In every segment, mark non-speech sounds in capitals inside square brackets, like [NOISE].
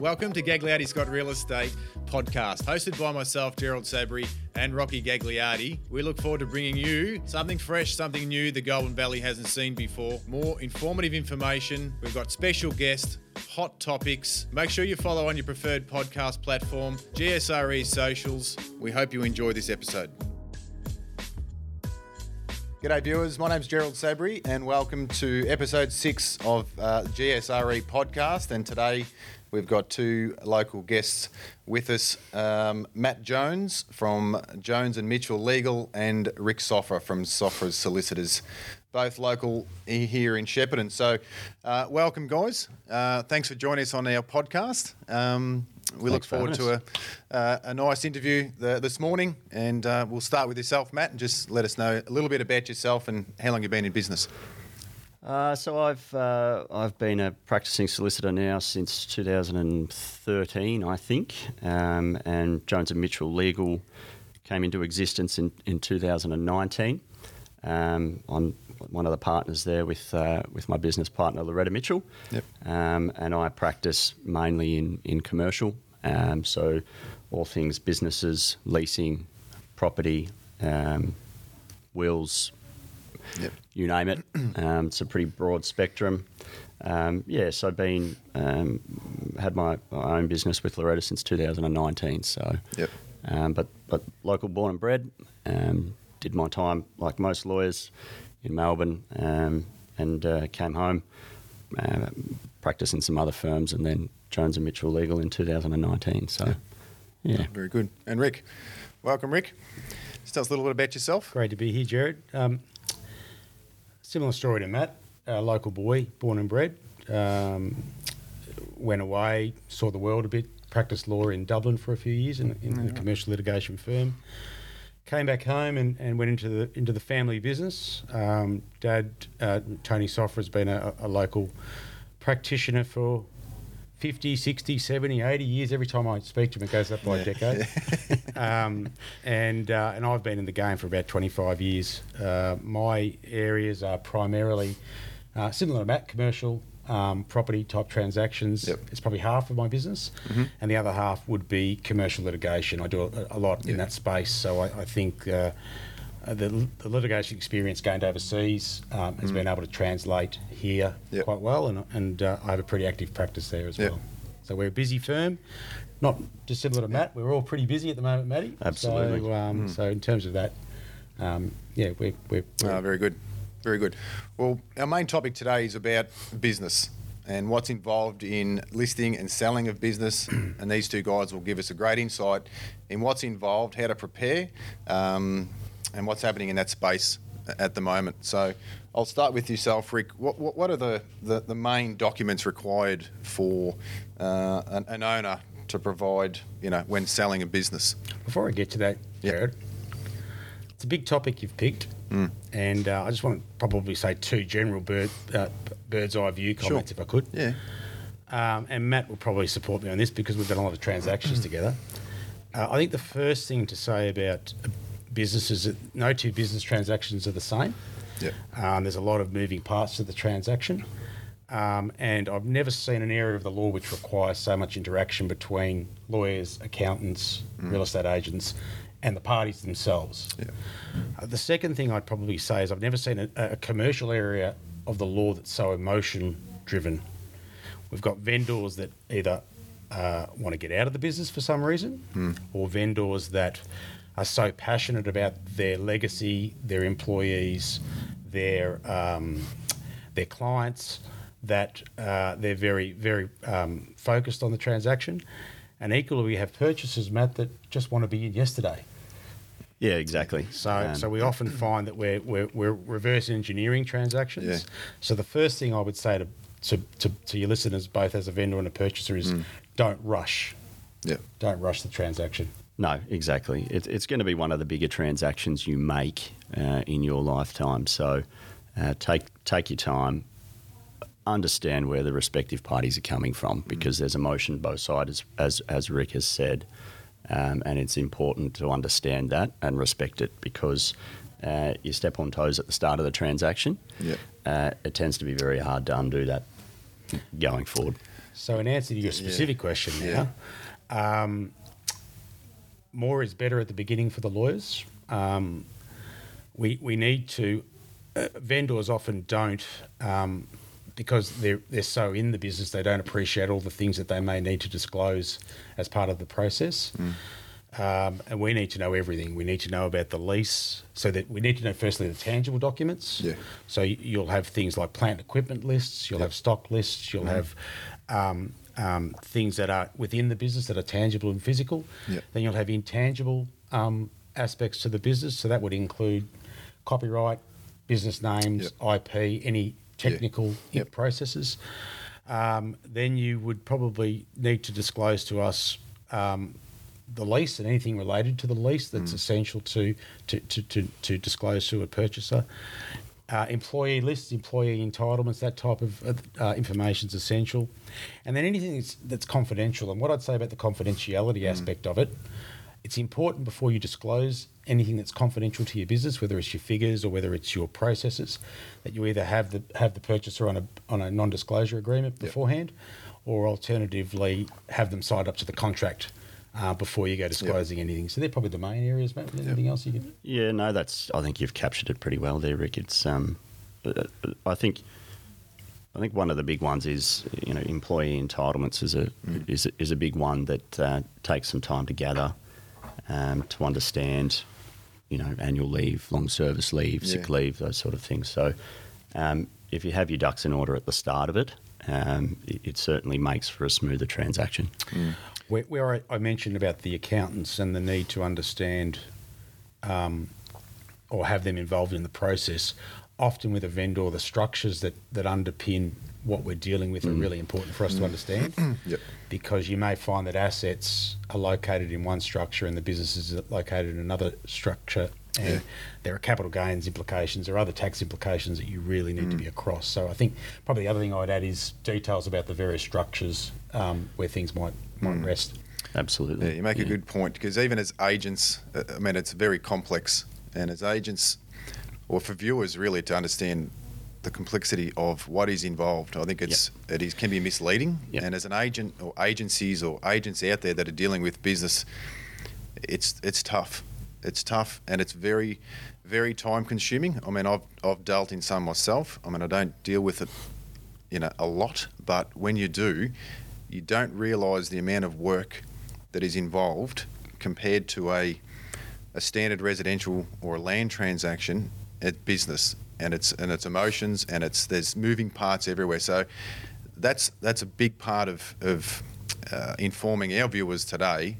Welcome to Gagliardi Scott Real Estate podcast, hosted by myself, Gerald Sabri, and Rocky Gagliardi. We look forward to bringing you something fresh, something new the Goulburn Valley hasn't seen before, more informative information. We've got special guests, hot topics. Make sure you follow on your preferred podcast platform, GSRE socials. We hope you enjoy this episode. G'day, viewers. My name's Gerald Sabri, and welcome to episode six of uh, GSRE podcast. And today we've got two local guests with us um, Matt Jones from Jones and Mitchell Legal, and Rick Sofra from Sofra's Solicitors, both local here in Shepparton. So, uh, welcome, guys. Uh, thanks for joining us on our podcast. Um, we look Thanks for forward to a, uh, a nice interview the, this morning, and uh, we'll start with yourself, Matt, and just let us know a little bit about yourself and how long you've been in business. Uh, so I've uh, I've been a practicing solicitor now since 2013, I think, um, and Jones and Mitchell Legal came into existence in, in 2019. Um, I'm one of the partners there with uh, with my business partner Loretta Mitchell, Yep. um, and I practice mainly in in commercial, um, so all things businesses, leasing, property, um, wills, Yep. you name it. Um, it's a pretty broad spectrum. Um, yeah, so I've been um, had my, my own business with Loretta since 2019. So, Yep. um, but but local born and bred. Um, did my time like most lawyers in Melbourne, um, and uh, came home, uh, practiced in some other firms, and then Jones and Mitchell Legal in 2019. So, yeah. Very good. And Rick, welcome, Rick. Just tell us a little bit about yourself. Great to be here, Jared. Um, similar story to Matt, a local boy, born and bred. Um, went away, saw the world a bit, practiced law in Dublin for a few years in, in a commercial litigation firm. Came back home and, and went into the into the family business. Um, Dad, uh, Tony Sofra, has been a, a local practitioner for 50, 60, 70, 80 years. Every time I speak to him, it goes up by a decade. [LAUGHS] um, and uh, and I've been in the game for about 25 years. Uh, my areas are primarily uh, similar to Matt, commercial um, property type transactions. Yep. It's probably half of my business, and the other half would be commercial litigation. I do a, a lot Yeah. in that space, so I, I think. Uh, the, the litigation experience gained overseas um, has been able to translate here Yep. quite well, and, and uh, I have a pretty active practice there as Yep. well. So we're a busy firm, not dissimilar to Matt. We're all pretty busy at the moment, Matty. Absolutely. So, um, so in terms of that, um, yeah, we're, we're, we're Ah, very good. Very good. Well, our main topic today is about business and what's involved in listing and selling of business. [CLEARS THROAT] and these two guys will give us a great insight in what's involved, how to prepare, um, and what's happening in that space at the moment. So I'll start with yourself, Rick. What, what, what are the, the, the main documents required for uh, an, an owner to provide, you know, when selling a business? Before I get to that, Yep. Jared, it's a big topic you've picked, and uh, I just want to probably say two general bird, uh, bird's eye view comments, if I could. Yeah. Um, and Matt will probably support me on this because we've done a lot of transactions together. Uh, I think the first thing to say about a business is that no two business transactions are the same. Yep. Um, there's a lot of moving parts to the transaction. Um, and I've never seen an area of the law which requires so much interaction between lawyers, accountants, real estate agents, and the parties themselves. Yeah. Uh, the second thing I'd probably say is I've never seen a, a commercial area of the law that's so emotion driven. We've got vendors that either uh, want to get out of the business for some reason, or vendors that are so passionate about their legacy, their employees, their um, their clients that uh, they're very very um, focused on the transaction. And equally, we have purchasers, Matt, that just want to be in yesterday. Yeah, exactly. So, Um, so we often find that we're, we're, we're reverse engineering transactions. Yeah. So the first thing I would say to, to, to, to your listeners, both as a vendor and a purchaser, is don't rush. Yeah. Don't rush the transaction. No, exactly. It, it's going to be one of the bigger transactions you make uh, in your lifetime. So uh, take take your time, understand where the respective parties are coming from, because there's emotion both sides, as as Rick has said, um, and it's important to understand that and respect it because. Uh, you step on toes at the start of the transaction. Yep. Uh, it tends to be very hard to undo that going forward. So, in answer to your specific question now, um, more is better at the beginning for the lawyers. Um, we we need to. Uh, vendors often don't. Um, because they're they're so in the business, they don't appreciate all the things that they may need to disclose as part of the process. Um, and we need to know everything. We need to know about the lease, so that we need to know firstly the tangible documents. Yeah. So you'll have things like plant equipment lists, you'll have stock lists, you'll have um, um, things that are within the business that are tangible and physical. Yeah. Then you'll have intangible um, aspects to the business. So that would include copyright, business names, IP, any technical Yep. processes. Um, then you would probably need to disclose to us um, the lease and anything related to the lease that's essential to to, to, to to disclose to a purchaser. Uh, employee lists, employee entitlements, that type of uh, information is essential. And then anything that's, that's confidential. And what I'd say about the confidentiality aspect of it, it's important before you disclose anything that's confidential to your business, whether it's your figures or whether it's your processes, that you either have the have the purchaser on a on a non-disclosure agreement beforehand, or alternatively have them signed up to the contract uh, before you go disclosing anything. So they're probably the main areas, mate. Anything else you can? Yeah, no, that's. I think you've captured it pretty well there, Rick. It's. Um, uh, I think. I think one of the big ones is you know employee entitlements is a is a, is a big one that uh, takes some time to gather, um, to understand, you know, annual leave, long service leave, sick Yeah. leave, those sort of things. So, um, if you have your ducks in order at the start of it, um, it, it certainly makes for a smoother transaction. Where, where I, I mentioned about the accountants and the need to understand um, or have them involved in the process, often with a vendor, the structures that, that underpin what we're dealing with are really important for us to understand. [CLEARS THROAT] Yep. Because you may find that assets are located in one structure and the business is located in another structure. And Yeah. there are capital gains implications or other tax implications that you really need to be across. So I think probably the other thing I'd add is details about the various structures um, where things might might rest. Absolutely. Yeah, you make a good point because even as agents, uh, I mean, it's very complex, and as agents, or for viewers really to understand the complexity of what is involved, I think it's it is can be misleading. Yep. And as an agent or agencies or agents out there that are dealing with business, it's it's tough. It's tough and it's very, very time consuming. I mean, I've I've dealt in some myself. I mean, I don't deal with it, you know, a lot, but when you do, you don't realise the amount of work that is involved compared to a a standard residential or a land transaction at business and its and its emotions and it's there's moving parts everywhere. So that's that's a big part of of uh, informing our viewers today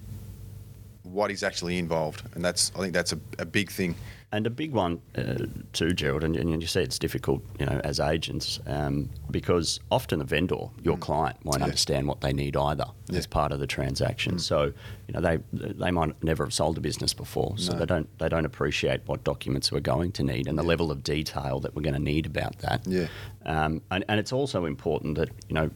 what is actually involved. And that's I think that's a, a big thing And a big one uh, too, Gerald, and, and you say it's difficult, you know, as agents, um, because often a vendor, your client, won't Yeah. understand what they need either as Yeah. Mm. part of the transaction. So, you know, they they might never have sold a business before, so No. they don't they don't appreciate what documents we're going to need and the level of detail that we're going to need about that. Yeah. Um, and, and it's also important that you know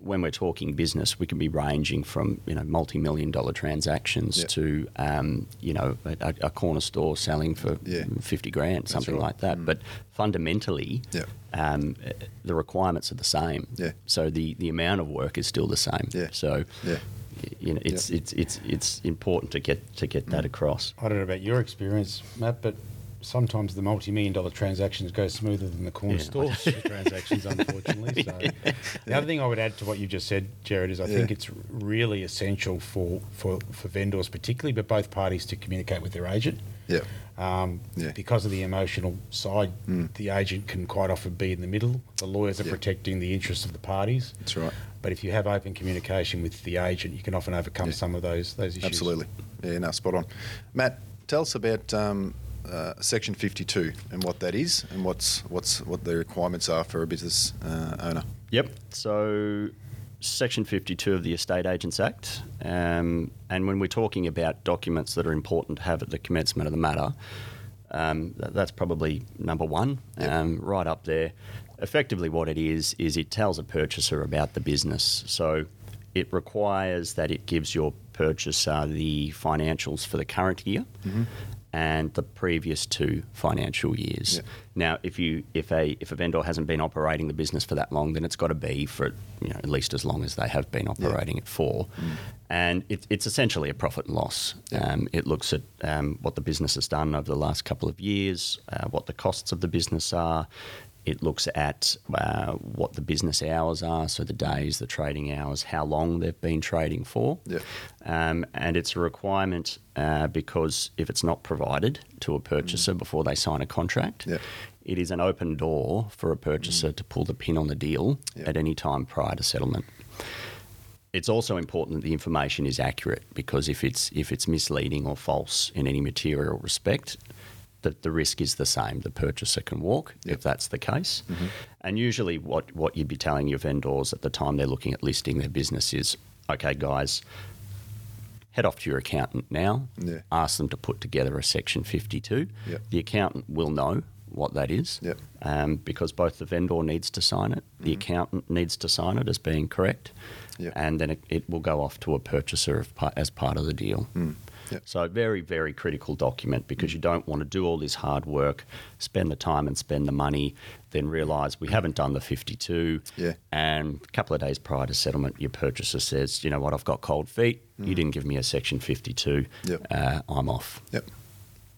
when we're talking business, we can be ranging from you know multi-million dollar transactions Yeah. to um, you know a, a corner store selling for Yeah. fifty grand, something right. Mm. like that. But fundamentally, Yeah. um, the requirements are the same. Yeah. So the, the amount of work is still the same. Yeah. So Yeah. you know it's it's it's it's important to get to get Mm. that across. I don't know about your experience, Matt, but sometimes the multi-million dollar transactions go smoother than the corner Yeah. store [LAUGHS] transactions, unfortunately. So [LAUGHS] the other thing I would add to what you just said, Jared, is I think it's really essential for, for, for vendors particularly, but both parties to communicate with their agent. yeah Um, Yeah. Because of the emotional side, Mm. the agent can quite often be in the middle. The lawyers are Yeah. protecting the interests of the parties. that's right But if you have open communication with the agent, you can often overcome Yeah. some of those those issues. absolutely yeah no spot on Matt tell us about um, uh, section 52 and what that is and what's what's what the requirements are for a business uh, owner Yep. So, Section 52 of the Estate Agents Act. Um, and when we're talking about documents that are important to have at the commencement of the matter, um, th- that's probably number one, Yep. um, right up there. Effectively, what it is, is it tells a purchaser about the business. So, it requires that it gives your purchaser the financials for the current year. And the previous two financial years. Yeah. Now, if you if a if a vendor hasn't been operating the business for that long, then it's got to be for you know, at least as long as they have been operating it for, and it, it's essentially a profit and loss. Yeah. Um, it looks at um, what the business has done over the last couple of years, uh, what the costs of the business are. It looks at uh, what the business hours are, so the days, the trading hours, how long they've been trading for. Yeah. Um, and it's a requirement uh, because if it's not provided to a purchaser before they sign a contract, Yeah. it is an open door for a purchaser to pull the pin on the deal Yeah. at any time prior to settlement. It's also important that the information is accurate because if it's if it's misleading or false in any material respect, that the risk is the same. The purchaser can walk Yep. if that's the case. Mm-hmm. And usually, what what you'd be telling your vendors at the time they're looking at listing their business is, okay, guys, head off to your accountant now. Yeah. Ask them to put together a Section 52. Yep. The accountant will know what that is Yep. um, because both the vendor needs to sign it, the mm-hmm. accountant needs to sign it as being correct, and then it, it will go off to a purchaser of, as part of the deal. Hmm. Yep. So, very, very critical document because you don't want to do all this hard work, spend the time and spend the money, then realise we haven't done the 52. Yeah. And a couple of days prior to settlement, your purchaser says, you know what, I've got cold feet. You didn't give me a Section 52. Yep. Uh, I'm off. Yep.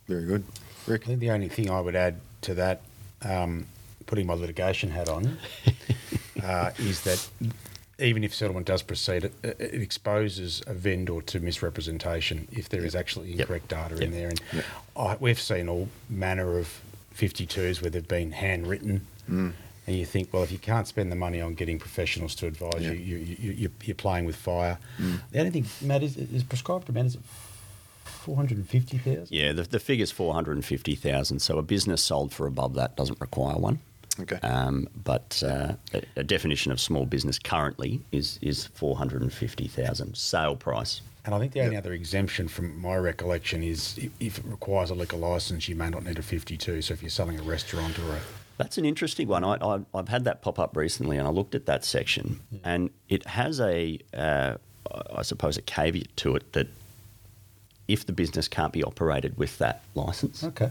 Very good. Rick? I think the only thing I would add to that, um, putting my litigation hat on, [LAUGHS] uh, is that even if settlement does proceed, it, it exposes a vendor to misrepresentation if there is actually Yep. incorrect data Yep. in there. And I, we've seen all manner of 52s where they've been handwritten. Mm. And you think, well, if you can't spend the money on getting professionals to advise you, you, you, you're, you're playing with fire. Mm. The only thing, Matt, is, is prescribed amount is it 450,000? Yeah, the, the figure's 450,000. So a business sold for above that doesn't require one. Okay. Um, but uh, a, a definition of small business currently is, is 450,000 sale price. And I think the only Yep. other exemption from my recollection is if, if it requires a liquor license, you may not need a 52. So if you're selling a restaurant or a. That's an interesting one. I, I, I've had that pop up recently, and I looked at that section, and it has a, uh, I suppose, a caveat to it that if the business can't be operated with that license. Okay.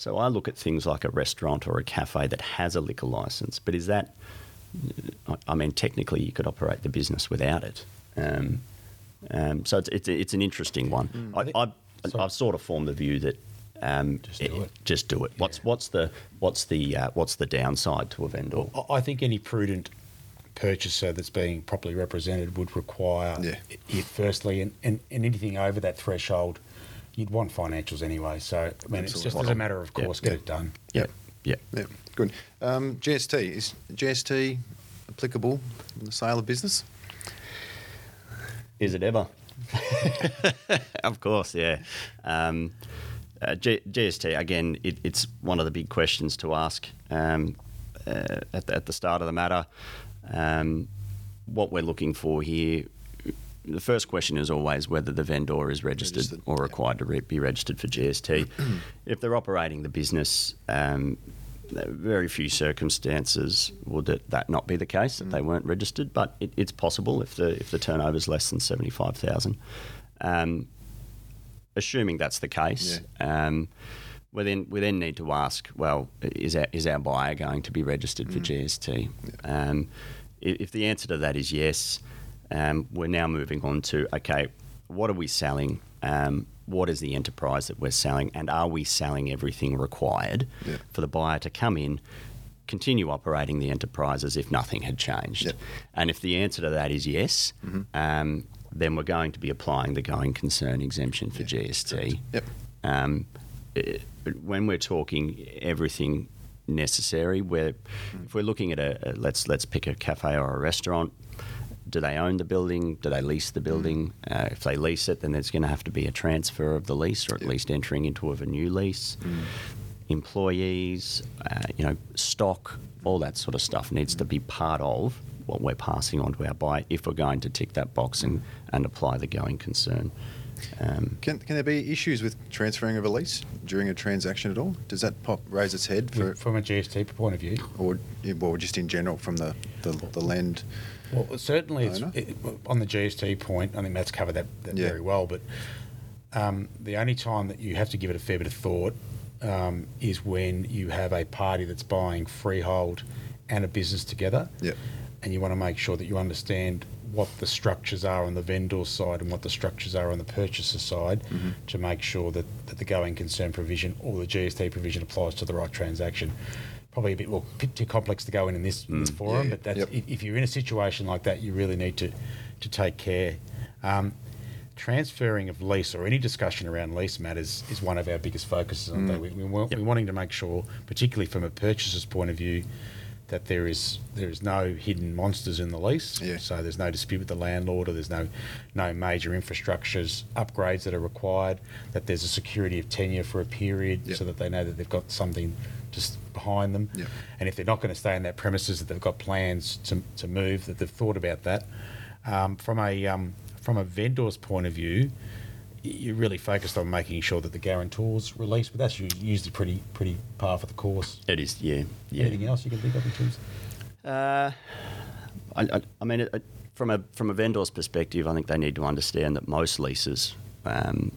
So I look at things like a restaurant or a cafe that has a liquor license, but is that? I- I mean, technically, you could operate the business without it. Um, um, so it's, it's it's an interesting one. I, I, Sorry. I've sort of formed the view that um, Just do it. Just do it. What's Yeah. what's the what's the uh, what's the downside to a vendor? I- I think any prudent purchaser that's being properly represented would require Yeah. it firstly, and, and, and anything over that threshold, you'd want financials anyway. So, I mean, it's just as a matter of Yeah. course, get Yeah. it done. Yep. Yep. Yeah. Good. Um, GST. Is GST applicable in the sale of business? Is it ever? [LAUGHS] of course, yeah. Um, uh, G- GST again. It, it's one of the big questions to ask um, uh, at, the, at the start of the matter. Um, what we're looking for here. The first question is always whether the vendor is registered, Registered, or yeah. required to re- be registered for GST. [CLEARS THROAT] if they're operating the business, um, very few circumstances would that, that not be the case that they weren't registered, but it, it's possible if the if the turnover is less than seventy five thousand. Um, assuming that's the case, um, we then we then need to ask: Well, is our is our buyer going to be registered for GST? Um, if the answer to that is yes, um, we're now moving on to okay, what are we selling? Um, what is the enterprise that we're selling, and are we selling everything required Yeah. for the buyer to come in? Continue operating the enterprise as if nothing had changed. Yep. And if the answer to that is yes, um, then we're going to be applying the going concern exemption for GST. Yep. Um, it- when we're talking everything necessary, where if we're looking at a, a let's let's pick a cafe or a restaurant. Do they own the building? Do they lease the building? Uh, if they lease it, then there's going to have to be a transfer of the lease, or at least entering into of a new lease. Employees, uh, you know, stock, all that sort of stuff needs to be part of what we're passing on to our buyer if we're going to tick that box and, and apply the going concern. Um, Can, can there be issues with transferring of a lease during a transaction at all? Does that pop raise its head for, From a GST point of view, or well, just in general from the the, the land? Well, certainly it's, it, on the GST point. I think Matt's covered that, that Yeah. very well. But um, the only time that you have to give it a fair bit of thought um, is when you have a party that's buying freehold and a business together. Yep. And you want to make sure that you understand what the structures are on the vendor side and what the structures are on the purchaser side Mm-hmm. to make sure that, that the going concern provision or the GST provision applies to the right transaction. Probably a bit well, bit too complex to go in in this, in this forum, yeah, but that's, yep. if, if you're in a situation like that, you really need to, to take care. Um, transferring of lease or any discussion around lease matters is one of our biggest focuses. aren't they? We, we We're wanting to make sure, particularly from a purchaser's point of view, that there is there is no hidden monsters in the lease. Yeah. So there's no dispute with the landlord, or there's no no major infrastructures upgrades that are required. That there's a security of tenure for a period, Yep. so that they know that they've got something just behind them. Yep. And if they're not going to stay in that premises, that they've got plans to, to move, that they've thought about that. Um, from a um, from a vendor's point of view, you're really focused on making sure that the guarantor's released, but that's usually pretty pretty par for the course. It is, yeah, yeah. Anything else you can think of in terms? Uh, I, I, I mean, it, it- from a from a vendor's perspective, I think they need to understand that most leases um,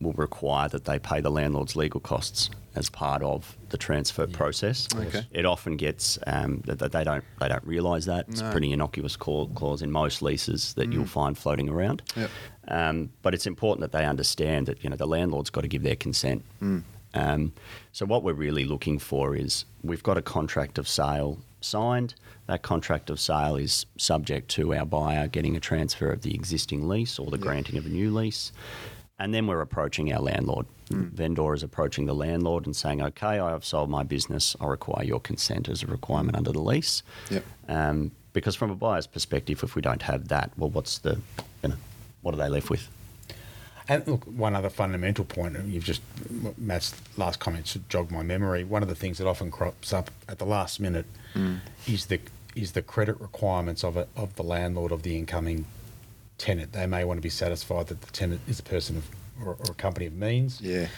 will require that they pay the landlord's legal costs as part of the transfer process. Okay. It often gets um, that that they don't they don't realise that it's a pretty innocuous cau- clause in most leases that you'll find floating around. Yep. Um, but it's important that they understand that you know the landlord's got to give their consent. Um, so what we're really looking for is we've got a contract of sale signed. That contract of sale is subject to our buyer getting a transfer of the existing lease or the granting of a new lease. And then we're approaching our landlord. Vendor is approaching the landlord and saying, okay, I have sold my business. I require your consent as a requirement under the lease. Yep. Um, because from a buyer's perspective, if we don't have that, well, what's the, you know, what are they left with? And look, one other fundamental point, and you've just Matt's last comments jogged my memory. One of the things that often crops up at the last minute is the is the credit requirements of it of the landlord of the incoming tenant. They may want to be satisfied that the tenant is a person of or, or a company of means. Yeah.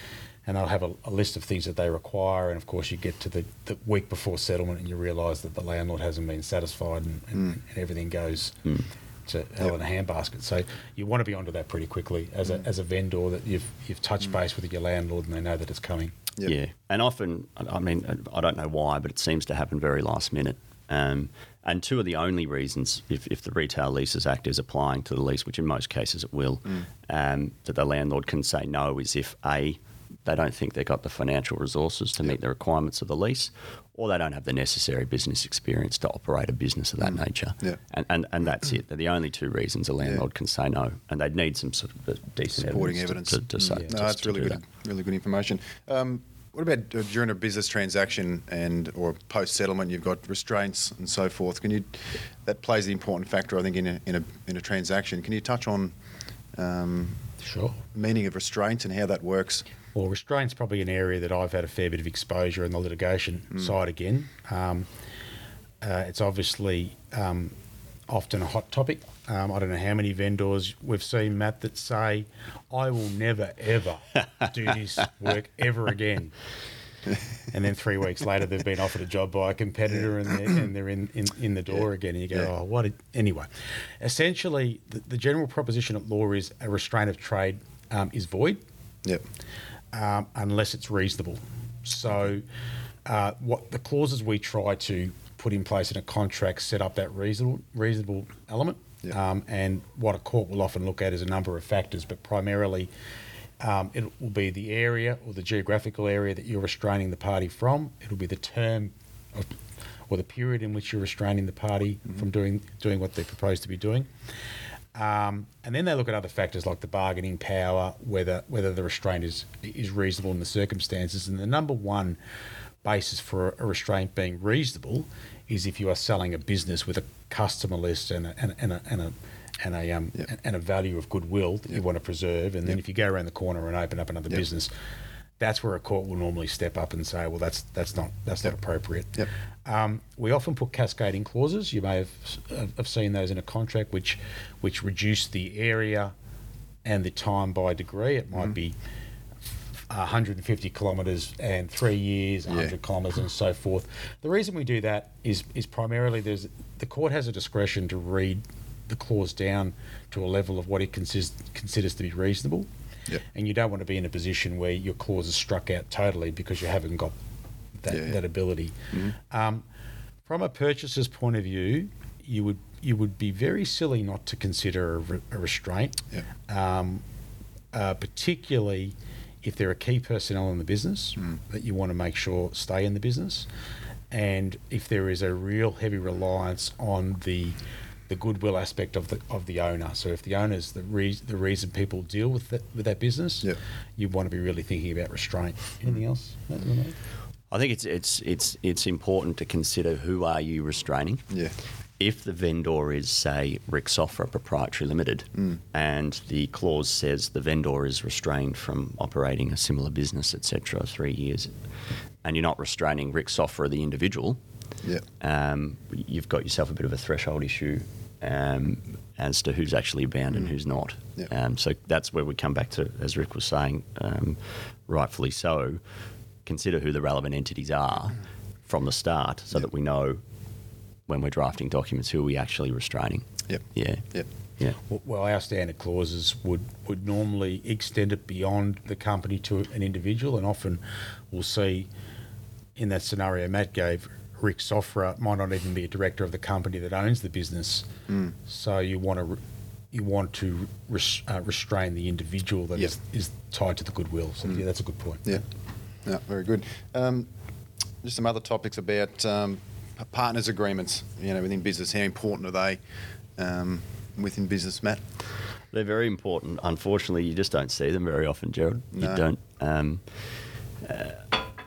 And they'll have a, a list of things that they require, and of course, you get to the, the week before settlement, and you realise that the landlord hasn't been satisfied, and, and, mm. and everything goes mm. to hell in a handbasket. So you want to be onto that pretty quickly as a, mm. as a vendor that you've you've touched base with your landlord, and they know that it's coming. Yep. Yeah, and often, I mean, I don't know why, but it seems to happen very last minute. Um, and two of the only reasons, if, if the Retail Leases Act is applying to the lease, which in most cases it will, um, that the landlord can say no is if A, they don't think they've got the financial resources to meet the requirements of the lease, or they don't have the necessary business experience to operate a business of that nature. Yeah. And, and, and that's it. They're the only two reasons a landlord can say no. And they'd need some sort of decent Supporting evidence, evidence. to, to, to, Yeah. to, No, that's to really good. that. Really good information. Um, what about uh, during a business transaction and or post settlement? You've got restraints and so forth. Can you? That plays an important factor, I think, in a in a in a transaction. Can you touch on um, Sure. meaning of restraints and how that works? Well, restraint's probably an area that I've had a fair bit of exposure in the litigation side again. Um, uh, it's obviously um, often a hot topic. Um, I don't know how many vendors we've seen, Matt, that say, I will never, ever do this work ever again. and then three weeks later, they've been offered a job by a competitor and they're, and they're in, in, in the door again. And you go, Yeah. oh, what? A, anyway, essentially, the, the general proposition at law is a restraint of trade um, is void Yep. um, unless it's reasonable. So, uh, what the clauses we try to put in place in a contract set up that reasonable reasonable element. Yeah. Um, and what a court will often look at is a number of factors, but primarily um, it will be the area or the geographical area that you're restraining the party from. It'll be the term of, or the period in which you're restraining the party from doing doing what they propose to be doing. Um, and then they look at other factors like the bargaining power, whether whether the restraint is is reasonable in the circumstances. And the number one basis for a restraint being reasonable is if you are selling a business with a customer list and a, and, a- and a, and a and a um, Yep. and a value of goodwill that you want to preserve, and then Yep. if you go around the corner and open up another Yep. business, that's where a court will normally step up and say, "Well, that's that's not that's Yep. not appropriate." Yep. Um, we often put cascading clauses. You may have, have seen those in a contract, which which reduce the area and the time by degree. It might be 150 kilometres and three years, 100 Yeah. kilometres, and so forth. The reason we do that is is primarily there's the court has a discretion to read the clause down to a level of what it considers considers to be reasonable. Yep. and you don't want to be in a position where your clause is struck out totally because you haven't got that, Yeah, yeah. that ability. Um, from a purchaser's point of view, you would you would be very silly not to consider a, re- a restraint, Yep. um, uh, particularly if there are key personnel in the business hmm. that you want to make sure stay in the business, and if there is a real heavy reliance on the the goodwill aspect of the of the owner. So if the owner's the re- the reason people deal with that with that business, Yep. you want to be really thinking about restraint. Anything else? Hmm. Matt, you wanna add? I think it's it's it's it's important to consider who are you restraining. Yeah. If the vendor is, say, Rick Sofra Proprietary Limited, and the clause says the vendor is restrained from operating a similar business, etc., three years, and you're not restraining Rick Sofra, the individual, Yeah. um, you've got yourself a bit of a threshold issue um, as to who's actually bound and who's not. Yeah. Um, so that's where we come back to, as Rick was saying, um, rightfully so, consider who the relevant entities are from the start so Yeah. that we know when we're drafting documents who are we actually restraining. Yep. Yeah. Yep. Yeah. Well- Well, our standard clauses would, would normally extend it beyond the company to an individual, and often we'll see in that scenario Matt gave, Rick Sofra might not even be a director of the company that owns the business. So you want to re- you want to res, uh, restrain the individual that is Yep. is tied to the goodwill. So yeah, that's a good point. Yeah. Yeah, very good. Um, just some other topics about um, p- partners agreements, you know, within business. How important are they um, within business, Matt? They're very important. Unfortunately, you just don't see them very often, Gerald. No. You don't. Um, uh,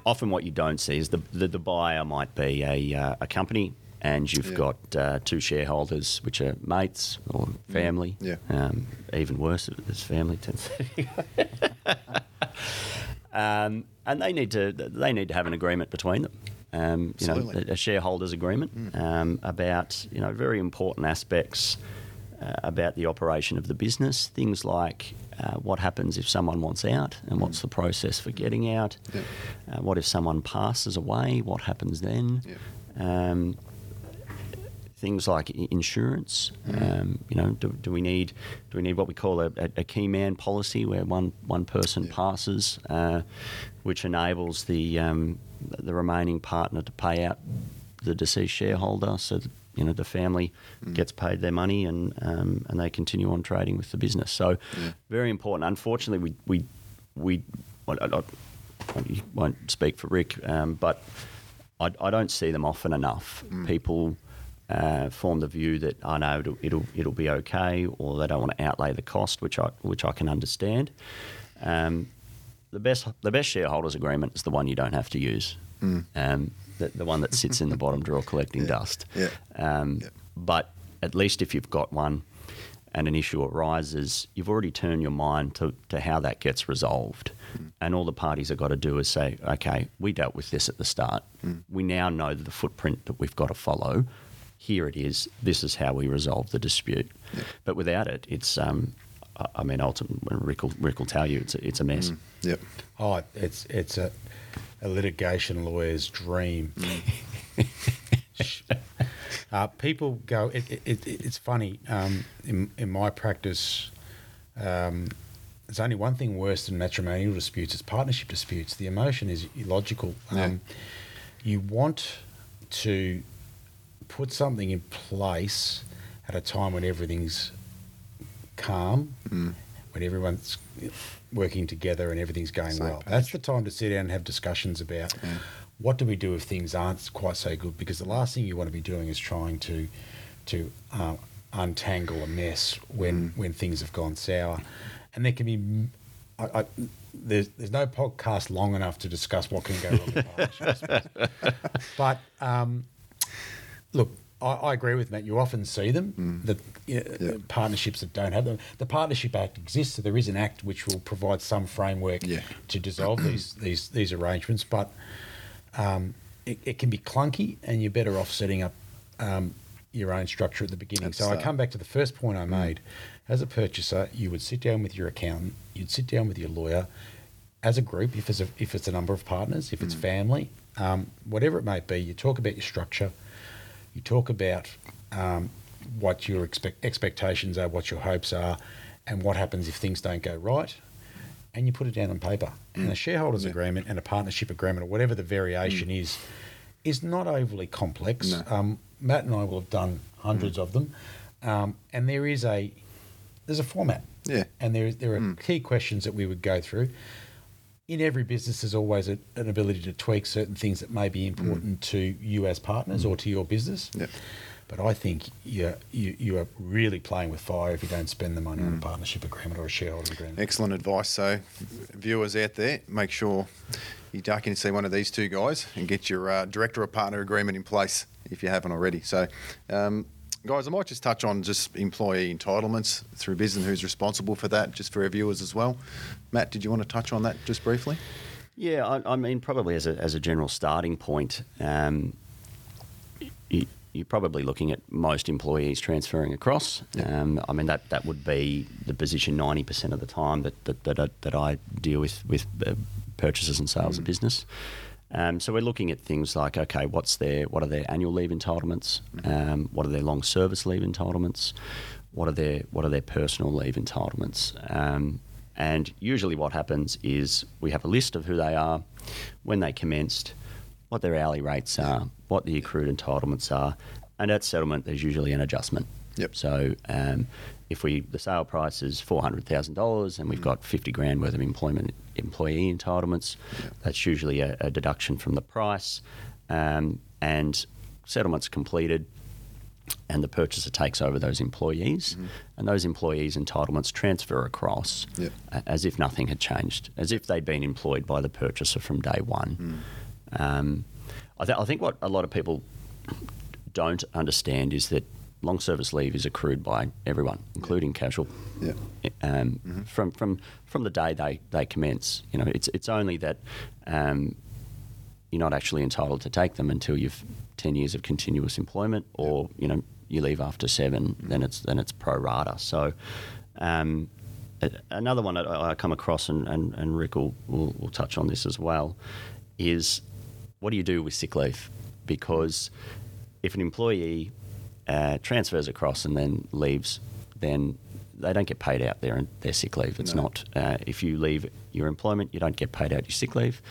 often, what you don't see is the the, the buyer might be a uh, a company, and you've Yeah. got uh, two shareholders, which are mates or family. Yeah. Um, even worse, it's family tends. [LAUGHS] um, and they need to they need to have an agreement between them. Um, you know, a, a shareholders agreement um, about you know very important aspects uh, about the operation of the business. Things like uh, what happens if someone wants out, and what's the process for getting out. Yeah. Uh, what if someone passes away? What happens then? Um, things like insurance. Um, you know, do, do we need do we need what we call a, a, a key man policy, where one one person Yeah. passes, uh, which enables the um, the remaining partner to pay out the deceased shareholder, so that you know the family gets paid their money and um, and they continue on trading with the business. So Yeah. very important. Unfortunately, we we we. I, I, I won't speak for Rick, um, but I, I don't see them often enough. People uh, form the view that I know it'll, it'll it'll be okay, or they don't want to outlay the cost, which I which I can understand. Um, the best the best shareholders agreement is the one you don't have to use, um, the, the one that sits in the bottom drawer [LAUGHS] collecting Yeah. dust. Yeah. Um, Yeah. But at least if you've got one and an issue arises, you've already turned your mind to, to how that gets resolved. And all the parties have got to do is say, okay, we dealt with this at the start. We now know the footprint that we've got to follow. Here it is. This is how we resolve the dispute. But without it, it's, um, I- I mean, ultimately, Rick will, Rick will tell you it's a, it's a mess. Yep. Oh, it's it's a, a litigation lawyer's dream. [LAUGHS] uh, people go. It, it, it, it's funny. Um, in in my practice, um, there's only one thing worse than matrimonial disputes. It's partnership disputes. The emotion is illogical. Yeah. Um, you want to put something in place at a time when everything's calm, when everyone's working together and everything's going Same well. page. That's the time to sit down and have discussions about what do we do if things aren't quite so good. Because the last thing you want to be doing is trying to to uh, untangle a mess when Mm. when things have gone sour, and there can be. I, I, there's, there's no podcast long enough to discuss what can go wrong in partnerships. [LAUGHS] but um, look, I, I agree with Matt. You often see them, the you know, Yeah. partnerships that don't have them. The Partnership Act exists, so there is an act which will provide some framework Yeah. to dissolve [CLEARS THROAT] these these these arrangements. But um, it, it can be clunky, and you're better off setting up um, your own structure at the beginning. That's, so I uh, come back to the first point I made. As a purchaser, you would sit down with your accountant, you'd sit down with your lawyer, as a group, if it's a, if it's a number of partners, if it's family, um, whatever it may be, you talk about your structure, you talk about um, what your expect, expectations are, what your hopes are, and what happens if things don't go right. and you put it down on paper. And a shareholders agreement and a partnership agreement or whatever the variation is, is not overly complex. No. Um, Matt and I will have done hundreds of them, um, and there is a there's a format. Yeah. And there there are key questions that we would go through. In every business, there's always a, an ability to tweak certain things that may be important to you as partners or to your business. Yep. But I think you're, you you are really playing with fire if you don't spend the money Mm. on a partnership agreement or a shareholder agreement. Excellent advice. So, viewers out there, make sure you duck in and see one of these two guys and get your uh, director or partner agreement in place if you haven't already. So, um, guys, I might just touch on just employee entitlements through business, who's responsible for that, just for our viewers as well. Matt, did you want to touch on that just briefly? Yeah, I, I mean, probably as a, as a general starting point, um, you, you're probably looking at most employees transferring across. Um, I mean, that, that would be the position 90% of the time that, that, that, I, that I deal with, with uh, purchases and sales of business. Um, so we're looking at things like, okay, what's their, what are their annual leave entitlements? Um, what are their long service leave entitlements? What are their, what are their personal leave entitlements? Um, and usually, what happens is we have a list of who they are, when they commenced, what their hourly rates are, what the accrued entitlements are, and at settlement, there's usually an adjustment. Yep. So um, if we the sale price is four hundred thousand dollars and we've got fifty grand worth of employment employee entitlements, that's usually a, a deduction from the price, um, and settlement's completed and the purchaser takes over those employees, and those employees' entitlements transfer across Yep. as if nothing had changed, as if they'd been employed by the purchaser from day one. Um, I, th- I think what a lot of people don't understand is that long service leave is accrued by everyone, including casual. Yeah. Um, From from from the day they, they commence, you know, it's it's only that um, you're not actually entitled to take them until you've ten years of continuous employment, or you know you leave after seven, then it's then it's pro rata. So. Um, a- another one that I I come across, and, and, and Rick will, will, will touch on this as well, is what do you do with sick leave? Because if an employee uh, transfers across and then leaves, then they don't get paid out their their sick leave. It's No. not uh, if you leave your employment, you don't get paid out your sick leave.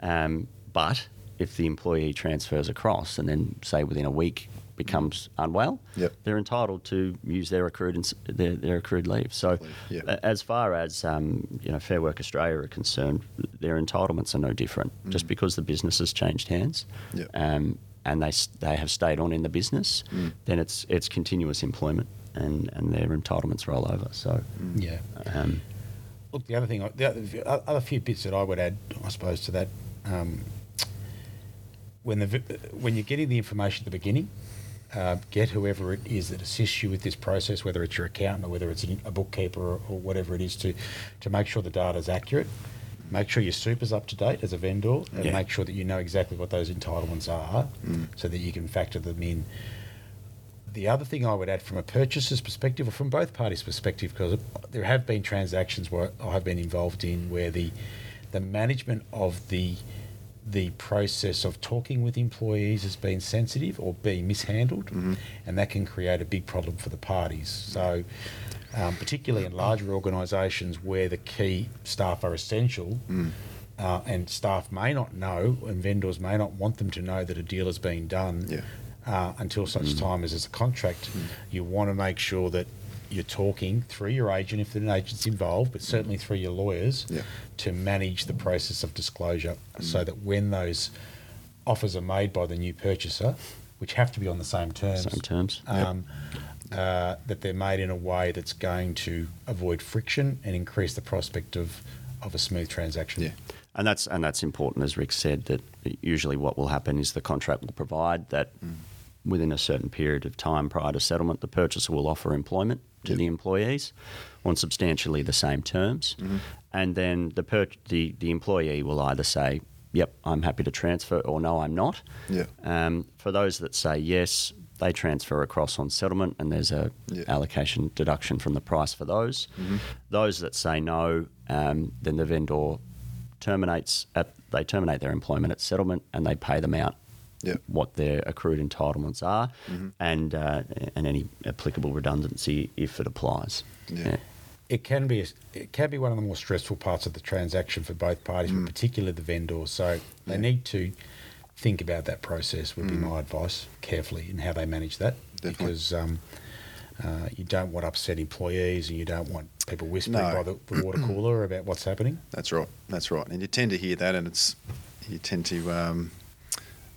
Um, but if the employee transfers across and then say within a week becomes unwell, Yep. they're entitled to use their accrued ins- their, their accrued leave. So, Yep. as far as um, you know, Fair Work Australia are concerned, their entitlements are no different. Just because the business has changed hands, Yep. um, and they they have stayed on in the business, then it's it's continuous employment, and, and their entitlements roll over. So, Yeah. um, Look, the other thing, the other, the other few bits that I would add, I suppose, to that, um, when the when you're getting the information at the beginning, uh, get whoever it is that assists you with this process, whether it's your accountant or whether it's a bookkeeper or, or whatever it is, to to make sure the data is accurate. Make sure your super's up to date as a vendor, and Yeah. make sure that you know exactly what those entitlements are, mm. so that you can factor them in. The other thing I would add from a purchaser's perspective, or from both parties' perspective, because there have been transactions where I have been involved in where the the management of the the process of talking with employees has been sensitive or being mishandled, mm-hmm. and that can create a big problem for the parties. So, um, particularly in larger organisations where the key staff are essential, uh, and staff may not know, and vendors may not want them to know that a deal is being done Yeah. uh, until such time as it's a contract. You want to make sure that you're talking through your agent, if an agent's involved, but certainly through your lawyers, Yeah. to manage the process of disclosure so that when those offers are made by the new purchaser, which have to be on the same terms, same terms. um, uh, that they're made in a way that's going to avoid friction and increase the prospect of, of a smooth transaction. Yeah. And that's and that's important, as Rick said. That usually what will happen is the contract will provide that within a certain period of time prior to settlement, the purchaser will offer employment to Yep. the employees on substantially the same terms, and then the per- the the employee will either say, "Yep, I'm happy to transfer," or "No, I'm not." Yeah. Um, for those that say yes, they transfer across on settlement, and there's a Yeah. allocation deduction from the price for those. Those that say no, um, then the vendor terminates at they terminate their employment at settlement, and they pay them out Yeah. what their accrued entitlements are, Mm-hmm. and uh, and any applicable redundancy if it applies. Yeah. it can be it can be one of the more stressful parts of the transaction for both parties, but particularly the vendor. So they Yeah. need to think about that process. Would be my advice carefully and how they manage that, Definitely. because um, uh, you don't want upset employees and you don't want people whispering No. by the, the water [CLEARS THROAT] cooler about what's happening. That's right. That's right. And you tend to hear that, and it's you tend to um,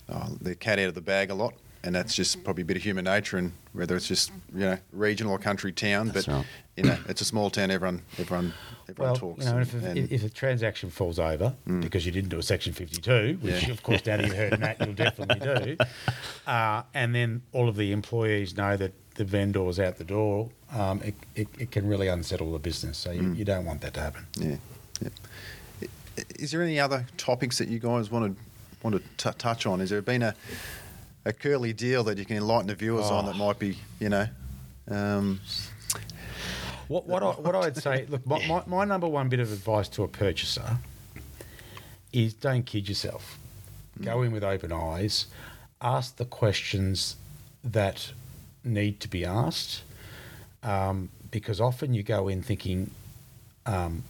oh, the cat out of the bag a lot, and that's just probably a bit of human nature. And whether it's just you know regional or country town, That's but right. you know it's a small town. Everyone, everyone, everyone Well, talks. you know, and- if, a, and- if a transaction falls over because you didn't do a Section 52, which Yeah. of course down here you heard Matt, you'll definitely do, [LAUGHS] uh, and then all of the employees know that the vendor's out the door, um, it, it, it can really unsettle the business. So you, you don't want that to happen. yeah, yeah. Is there any other topics that you guys want to want to t- touch on? Has there been a a curly deal that you can enlighten the viewers on Oh. that might be you know? Um, What, what, I, what I'd say, look, my, my, my number one bit of advice to a purchaser is don't kid yourself. Go in with open eyes, ask the questions that need to be asked, um, because often you go in thinking, um,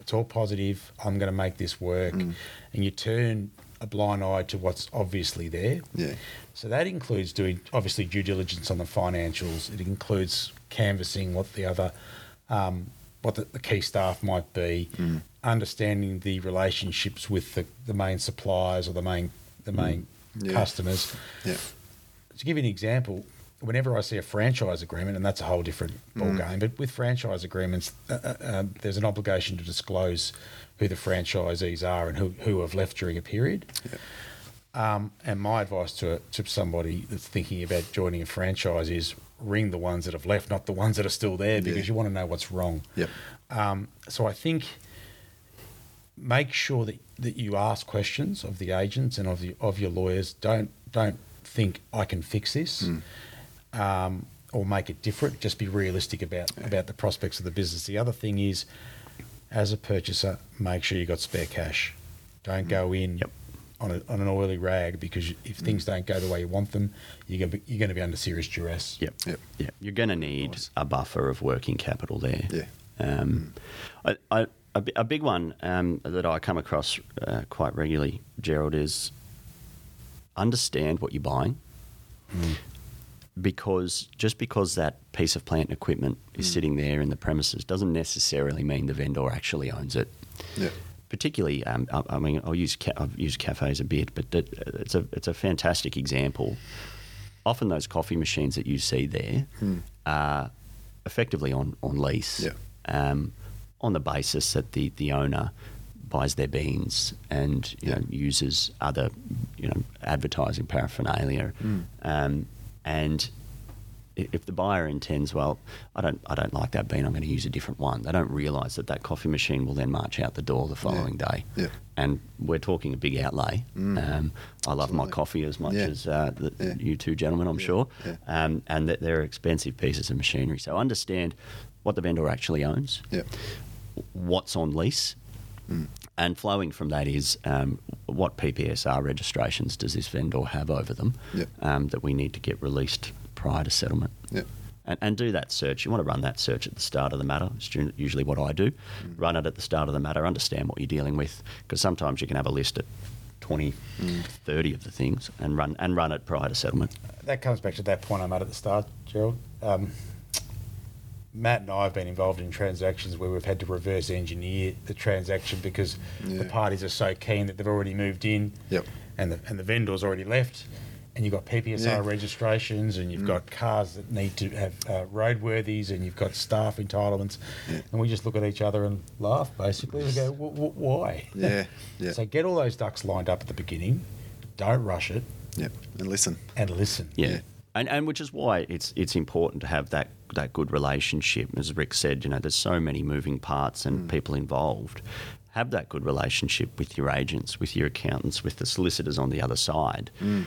it's all positive, I'm going to make this work, and you turn a blind eye to what's obviously there. Yeah. So that includes doing obviously due diligence on the financials. It includes canvassing what the other, um, what the, the key staff might be, understanding the relationships with the, the main suppliers or the main the main Yeah. customers. yeah. To give you an example, whenever I see a franchise agreement, and that's a whole different ball game, but with franchise agreements, uh, uh, um, there's an obligation to disclose who the franchisees are and who, who have left during a period. Um, and my advice to to somebody that's thinking about joining a franchise is ring the ones that have left, not the ones that are still there, because Yeah. you want to know what's wrong. Yep. Um, so I think make sure that, that you ask questions of the agents and of the of your lawyers. Don't don't think I can fix this. Um, or make it different. Just be realistic about about the prospects of the business. The other thing is, as a purchaser, make sure you got spare cash. Don't go in Yep. on, a, on an oily rag because if things don't go the way you want them, you're going to be, you're going to be under serious duress. Yep. Yep. Yeah. You're going to need Nice. a buffer of working capital there. Yeah. Um, I, I, a, bi- a big one um, that I come across uh, quite regularly, Gerald, is understand what you're buying. Because just because that piece of plant and equipment is sitting there in the premises doesn't necessarily mean the vendor actually owns it. Yeah. Particularly, um, I, I mean, I'll use ca- I've used cafes a bit, but it, it's a it's a fantastic example. Often those coffee machines that you see there are effectively on, on lease Yeah. um, on the basis that the, the owner buys their beans and you Yeah. know uses other you know advertising paraphernalia um, and if the buyer intends well I don't I don't like that bean I'm going to use a different one they don't realize that that coffee machine will then march out the door the following day Yeah. and we're talking a big outlay um, I love my coffee as much Yeah. as uh, the, Yeah. you two gentlemen I'm sure Yeah. um, and that they're expensive pieces of machinery so understand what the vendor actually owns Yeah. what's on lease. And flowing from that is um, what PPSR registrations does this vendor have over them Yep. um, that we need to get released prior to settlement? Yeah. And, and do that search. You want to run that search at the start of the matter. It's usually what I do. Run it at the start of the matter, understand what you're dealing with, because sometimes you can have a list at 20, 30 of the things and run and run it prior to settlement. That comes back to that point I made at the start, Gerald. Um, Matt and I have been involved in transactions where we've had to reverse engineer the transaction because the parties are so keen that they've already moved in, Yep. and the and the vendor's already left, and you've got PPSR Yeah. registrations, and you've got cars that need to have uh, roadworthies, and you've got staff entitlements, Yeah. and we just look at each other and laugh. Basically, we go, "Wh- wh- "Why?" Yeah. [LAUGHS] Yeah. so get all those ducks lined up at the beginning. Don't rush it, Yep. And listen. and listen. Yeah. Yeah. And, and which is why it's it's important to have that, that good relationship. As Ric said, you know, there's so many moving parts and mm. people involved. Have that good relationship with your agents, with your accountants, with the solicitors on the other side. Mm.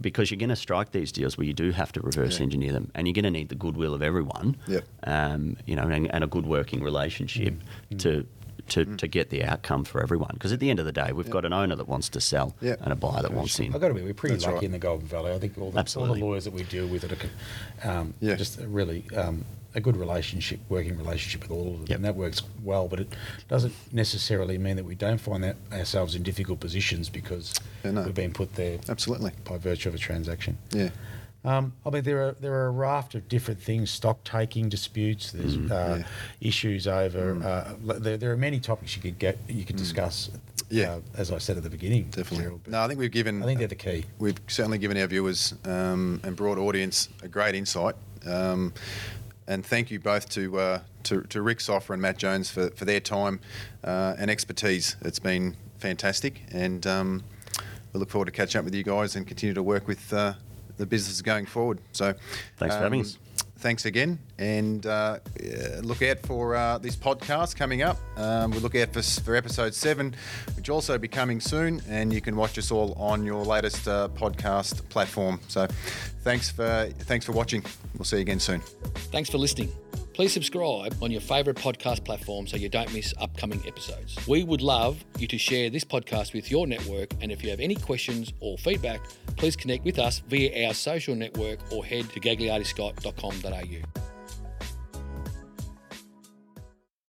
Because you're going to strike these deals where you do have to reverse Yeah. engineer them, and you're going to need the goodwill of everyone, Yep. um, you know, and, and a good working relationship mm. to to, to get the outcome for everyone. Because at the end of the day, we've got an owner that wants to sell Yep. and a buyer that wants in. I've got to be. We're pretty That's lucky right. in the Goulburn Valley. I think all the, all the lawyers that we deal with are um, Yeah. just really um, a good relationship, working relationship with all of them, Yep. and that works well. But it doesn't necessarily mean that we don't find that ourselves in difficult positions because Yeah, no. we've been put there Absolutely. by virtue of a transaction. Yeah. Um, I mean, there are there are a raft of different things: stock taking disputes. There's uh, Mm, yeah. issues over. Uh, there, there are many topics you could get you could discuss. Mm. Yeah. uh, as I said at the beginning, Definitely. Gerald, No, I think we've given. I think they're the key. We've certainly given our viewers um, and broad audience a great insight. Um, and thank you both to, uh, to, to Ric Sofra and Matt Jones for, for their time uh, and expertise. It's been fantastic. And um, we look forward to catching up with you guys and continue to work with uh, the business going forward. So Thanks for having us. Thanks again, and uh, uh, look out for uh, this podcast coming up. Um, we look out for, for episode seven, which will also be coming soon, and you can watch us all on your latest uh, podcast platform. So, thanks for thanks for watching. We'll see you again soon. Thanks for listening. Please subscribe on your favourite podcast platform so you don't miss upcoming episodes. We would love you to share this podcast with your network, and if you have any questions or feedback, please connect with us via our social network or head to gagliardiscott.com.au.